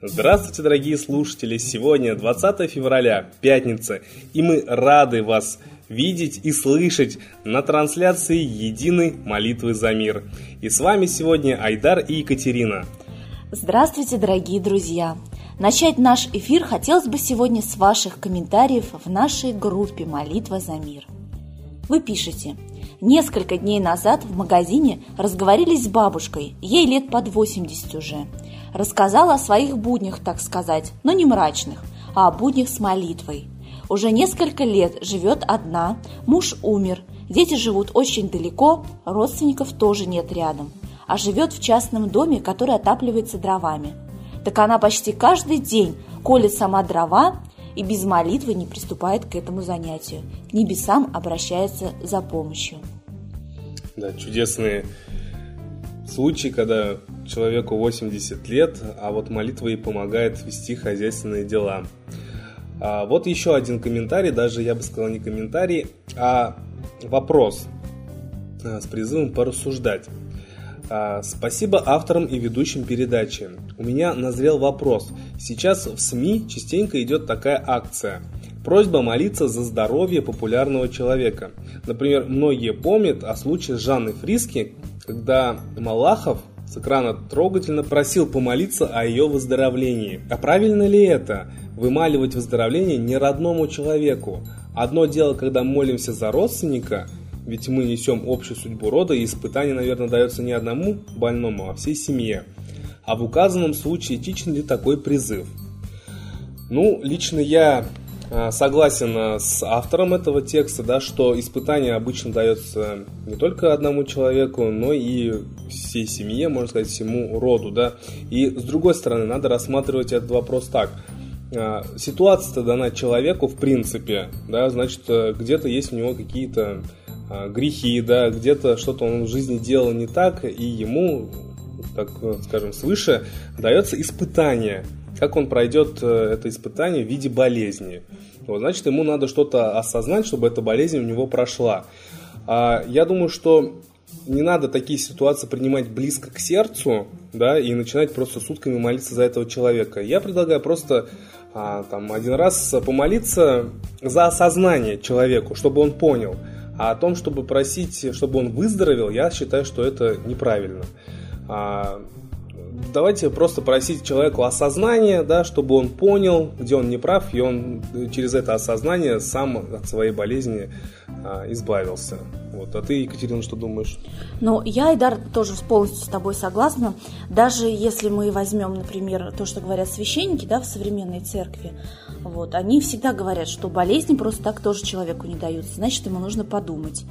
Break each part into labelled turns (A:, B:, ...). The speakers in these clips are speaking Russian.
A: Здравствуйте, дорогие слушатели! Сегодня 20 февраля, пятница, и мы рады вас видеть и слышать на трансляции единой молитвы за мир. И с вами сегодня Айдар и Екатерина.
B: Здравствуйте, дорогие друзья! Начать наш эфир хотелось бы сегодня с ваших комментариев в нашей группе «Молитва за мир». Вы пишете – Несколько дней назад в магазине разговорились с бабушкой, ей лет под 80 уже. Рассказала о своих буднях, так сказать, но не мрачных, а о буднях с молитвой. Уже несколько лет живет одна, муж умер, дети живут очень далеко, родственников тоже нет рядом, а живет в частном доме, который отапливается дровами. Так она почти каждый день колет сама дрова и без молитвы не приступает к этому занятию. К небесам обращается за помощью.
A: Да, чудесные случаи, когда человеку 80 лет, а вот молитва ей помогает вести хозяйственные дела. А вот еще один комментарий, даже я бы сказал не комментарий, а вопрос а, с призывом порассуждать. А, спасибо авторам и ведущим передачи. У меня назрел вопрос. Сейчас в СМИ частенько идет такая акция. Просьба молиться за здоровье популярного человека. Например, многие помнят о случае с Жанной Фриски, когда Малахов с экрана трогательно просил помолиться о ее выздоровлении. А правильно ли это? Вымаливать выздоровление не родному человеку. Одно дело, когда молимся за родственника, ведь мы несем общую судьбу рода, и испытание, наверное, дается не одному больному, а всей семье. А в указанном случае этичен ли такой призыв? Ну, лично я а, согласен а, с автором этого текста, да, что испытание обычно дается не только одному человеку, но и всей семье, можно сказать, всему роду. Да. И с другой стороны, надо рассматривать этот вопрос так. А, ситуация-то дана человеку в принципе, да, значит, э, где-то есть у него какие-то грехи, да, где-то что-то он в жизни делал не так, и ему, так скажем, свыше дается испытание, как он пройдет э, это испытание в виде болезни. Вот, значит, ему надо что-то осознать, чтобы эта болезнь у него прошла. А, я думаю, что не надо такие ситуации принимать близко к сердцу, да, и начинать просто сутками молиться за этого человека. Я предлагаю просто а, там один раз помолиться за осознание человеку, чтобы он понял – а о том, чтобы просить, чтобы он выздоровел, я считаю, что это неправильно. А, давайте просто просить человеку осознания, да, чтобы он понял, где он не прав, и он через это осознание сам от своей болезни а, избавился. Вот. А ты, Екатерина, что думаешь?
B: Ну, я, Идар, тоже полностью с тобой согласна. Даже если мы возьмем, например, то, что говорят священники да, в современной церкви, вот, они всегда говорят, что болезни просто так тоже человеку не даются, значит, ему нужно подумать.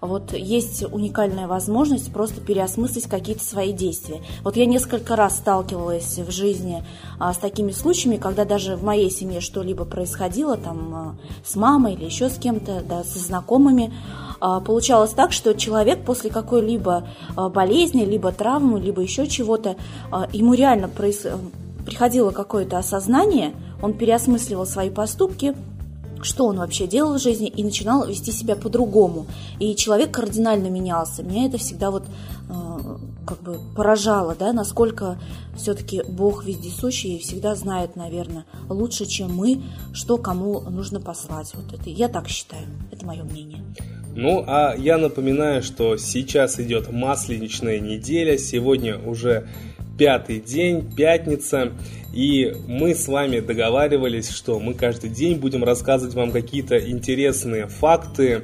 B: Вот есть уникальная возможность просто переосмыслить какие-то свои действия. Вот я несколько раз сталкивалась в жизни а, с такими случаями, когда даже в моей семье что-либо происходило, там, а, с мамой или еще с кем-то, да, со знакомыми, а, получалось так, что человек после какой-либо болезни, либо травмы, либо еще чего-то, ему реально проис... приходило какое-то осознание, он переосмысливал свои поступки, что он вообще делал в жизни и начинал вести себя по-другому. И человек кардинально менялся. Меня это всегда вот как бы поражало, да, насколько все-таки Бог вездесущий и всегда знает, наверное, лучше, чем мы, что кому нужно послать. Вот это я так считаю. Это мое мнение.
A: Ну, а я напоминаю, что сейчас идет масленичная неделя, сегодня уже пятый день, пятница, и мы с вами договаривались, что мы каждый день будем рассказывать вам какие-то интересные факты,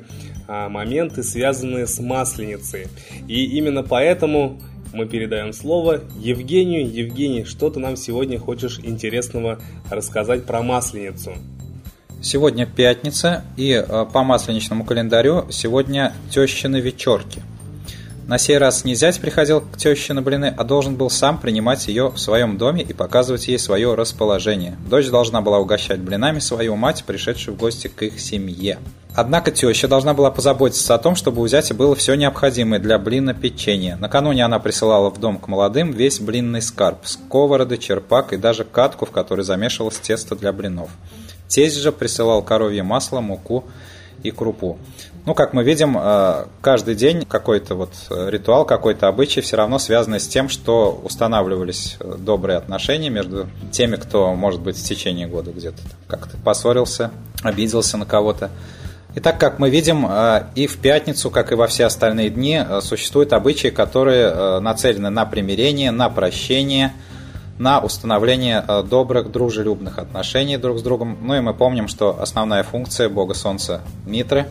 A: а, моменты, связанные с масленицей. И именно поэтому мы передаем слово Евгению. Евгений, что ты нам сегодня хочешь интересного рассказать про масленицу?
C: Сегодня пятница, и э, по масленичному календарю сегодня тещины вечерки. На сей раз не зять приходил к теще на блины, а должен был сам принимать ее в своем доме и показывать ей свое расположение. Дочь должна была угощать блинами свою мать, пришедшую в гости к их семье. Однако теща должна была позаботиться о том, чтобы у зятя было все необходимое для блина печенья. Накануне она присылала в дом к молодым весь блинный скарб, сковороды, черпак и даже катку, в которой замешивалось тесто для блинов. Тесть же присылал коровье масло, муку и крупу. Ну, как мы видим, э, каждый день какой-то вот ритуал, какой-то обычай все равно связанный с тем, что устанавливались добрые отношения между теми, кто, может быть, в течение года где-то как-то поссорился, обиделся на кого-то. И так как мы видим, э, и в пятницу, как и во все остальные дни, э, существуют обычаи, которые э, нацелены на примирение, на прощение, на установление добрых, дружелюбных отношений друг с другом. Ну и мы помним, что основная функция Бога Солнца Митры,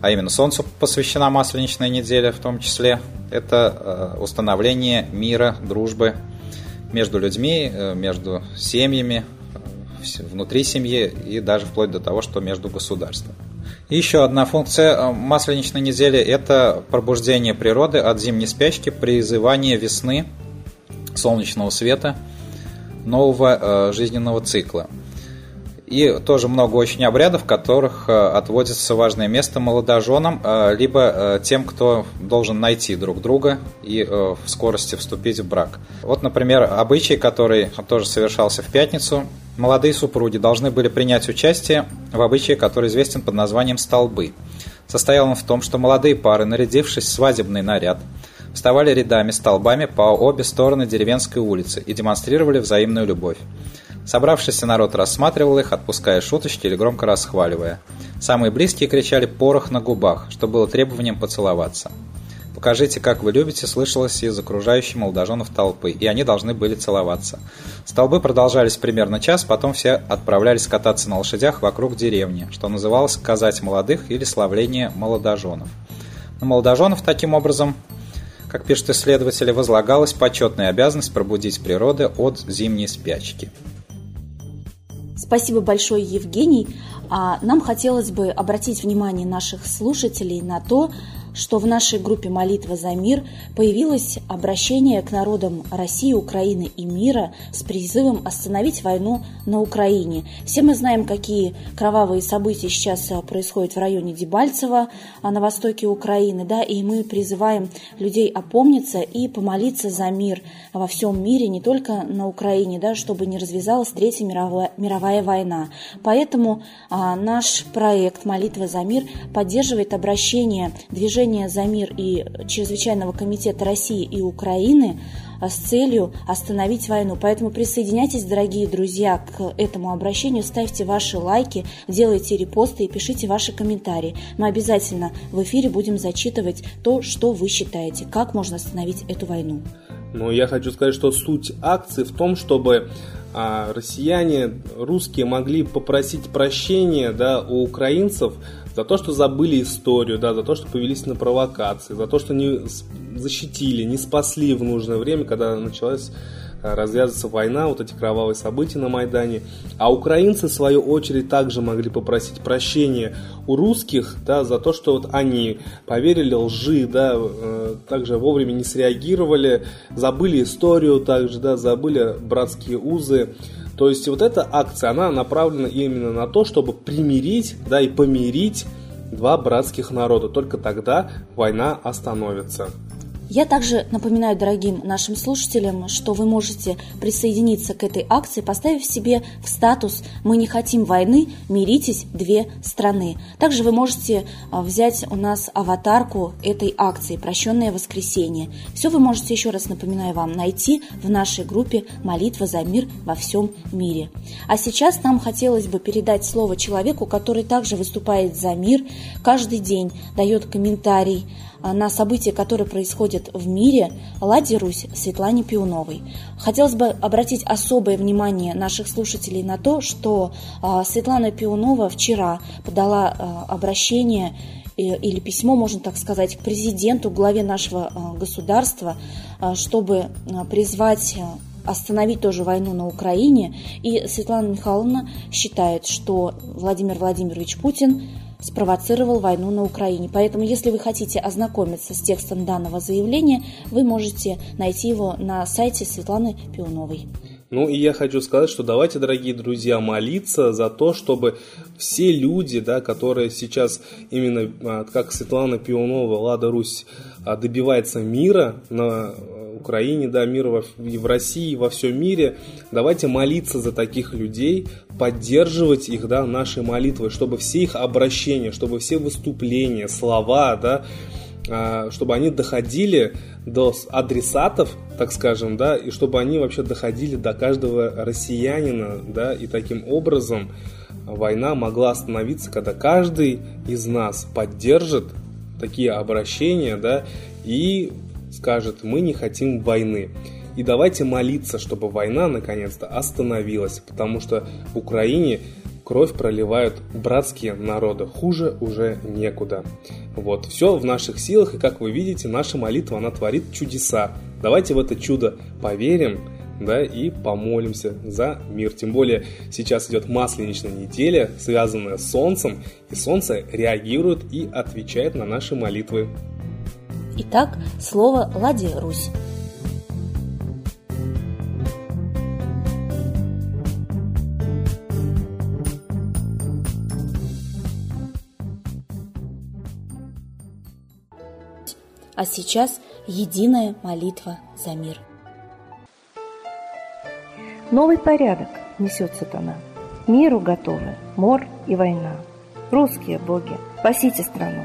C: а именно Солнцу посвящена Масленичная неделя в том числе, это установление мира, дружбы между людьми, между семьями, внутри семьи и даже вплоть до того, что между государствами. Еще одна функция э, масленичной недели – это пробуждение природы от зимней спячки, призывание весны, солнечного света, нового э, жизненного цикла. И тоже много очень обрядов, в которых э, отводится важное место молодоженам, либо тем, кто должен найти друг друга и в скорости вступить в брак. Вот, например, обычай, который тоже совершался в пятницу – молодые супруги должны были принять участие в обычае, который известен под названием «столбы». Состоял он в том, что молодые пары, нарядившись в свадебный наряд, вставали рядами столбами по обе стороны деревенской улицы и демонстрировали взаимную любовь. Собравшийся народ рассматривал их, отпуская шуточки или громко расхваливая. Самые близкие кричали «порох на губах», что было требованием поцеловаться. «Покажите, как вы любите» слышалось из окружающей молодоженов толпы, и они должны были целоваться. Столбы продолжались примерно час, потом все отправлялись кататься на лошадях вокруг деревни, что называлось «казать молодых» или «славление молодоженов». На молодоженов таким образом как пишут исследователи, возлагалась почетная обязанность пробудить природы от зимней спячки.
B: Спасибо большое, Евгений. А нам хотелось бы обратить внимание наших слушателей на то, что в нашей группе «Молитва за мир» появилось обращение к народам России, Украины и мира с призывом остановить войну на Украине. Все мы знаем, какие кровавые события сейчас а, происходят в районе Дебальцева а, на востоке Украины, да, и мы призываем людей опомниться и помолиться за мир во всем мире, не только на Украине, да, чтобы не развязалась Третья мировая, мировая война. Поэтому а, наш проект «Молитва за мир» поддерживает обращение движения Движения за мир и Чрезвычайного комитета России и Украины а, с целью остановить войну. Поэтому присоединяйтесь, дорогие друзья, к этому обращению, ставьте ваши лайки, делайте репосты и пишите ваши комментарии. Мы обязательно в эфире будем зачитывать то, что вы считаете, как можно остановить эту войну.
A: Ну, я хочу сказать, что суть акции в том, чтобы а, россияне, русские могли попросить прощения да, у украинцев за то, что забыли историю, да, за то, что повелись на провокации, за то, что не защитили, не спасли в нужное время, когда началась э, развязываться война, вот эти кровавые события на Майдане. А украинцы, в свою очередь, также могли попросить прощения у русских да, за то, что вот они поверили лжи, да, э, также вовремя не среагировали, забыли историю также, да, забыли братские узы. То есть вот эта акция, она направлена именно на то, чтобы примирить, да, и помирить два братских народа. Только тогда война остановится.
B: Я также напоминаю дорогим нашим слушателям, что вы можете присоединиться к этой акции, поставив себе в статус «Мы не хотим войны, миритесь две страны». Также вы можете а, взять у нас аватарку этой акции «Прощенное воскресенье». Все вы можете, еще раз напоминаю вам, найти в нашей группе «Молитва за мир во всем мире». А сейчас нам хотелось бы передать слово человеку, который также выступает за мир, каждый день дает комментарий, а, на события, которые происходят в мире, Ладе Русь Светлане Пиуновой. Хотелось бы обратить особое внимание наших слушателей на то, что а, Светлана Пиунова вчера подала а, обращение или письмо, можно так сказать, к президенту, главе нашего государства, чтобы призвать остановить тоже войну на Украине. И Светлана Михайловна считает, что Владимир Владимирович Путин спровоцировал войну на Украине. Поэтому, если вы хотите ознакомиться с текстом данного заявления, вы можете найти его на сайте Светланы Пионовой.
A: Ну и я хочу сказать, что давайте, дорогие друзья, молиться за то, чтобы все люди, да, которые сейчас именно, а, как Светлана Пионова, Лада Русь, а, добивается мира на Украине, да, мир во, и в России, и во всем мире. Давайте молиться за таких людей, поддерживать их, да, нашей молитвой, чтобы все их обращения, чтобы все выступления, слова, да, а, чтобы они доходили до адресатов, так скажем, да, и чтобы они вообще доходили до каждого россиянина, да, и таким образом война могла остановиться, когда каждый из нас поддержит такие обращения, да, и скажет, мы не хотим войны. И давайте молиться, чтобы война наконец-то остановилась, потому что в Украине кровь проливают братские народы. Хуже уже некуда. Вот, все в наших силах, и как вы видите, наша молитва, она творит чудеса. Давайте в это чудо поверим, да, и помолимся за мир. Тем более сейчас идет масленичная неделя, связанная с Солнцем, и Солнце реагирует и отвечает на наши молитвы.
B: Итак, слово «Лади Русь». А сейчас единая молитва за мир.
D: Новый порядок несет сатана. Миру готовы мор и война. Русские боги, спасите страну.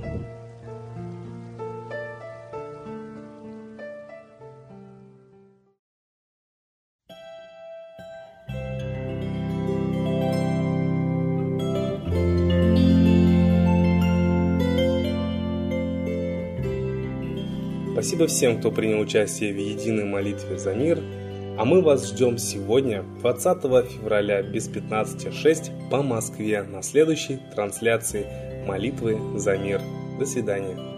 A: Спасибо всем, кто принял участие в единой молитве за мир. А мы вас ждем сегодня, 20 февраля без 15.06 по Москве на следующей трансляции молитвы за мир. До свидания.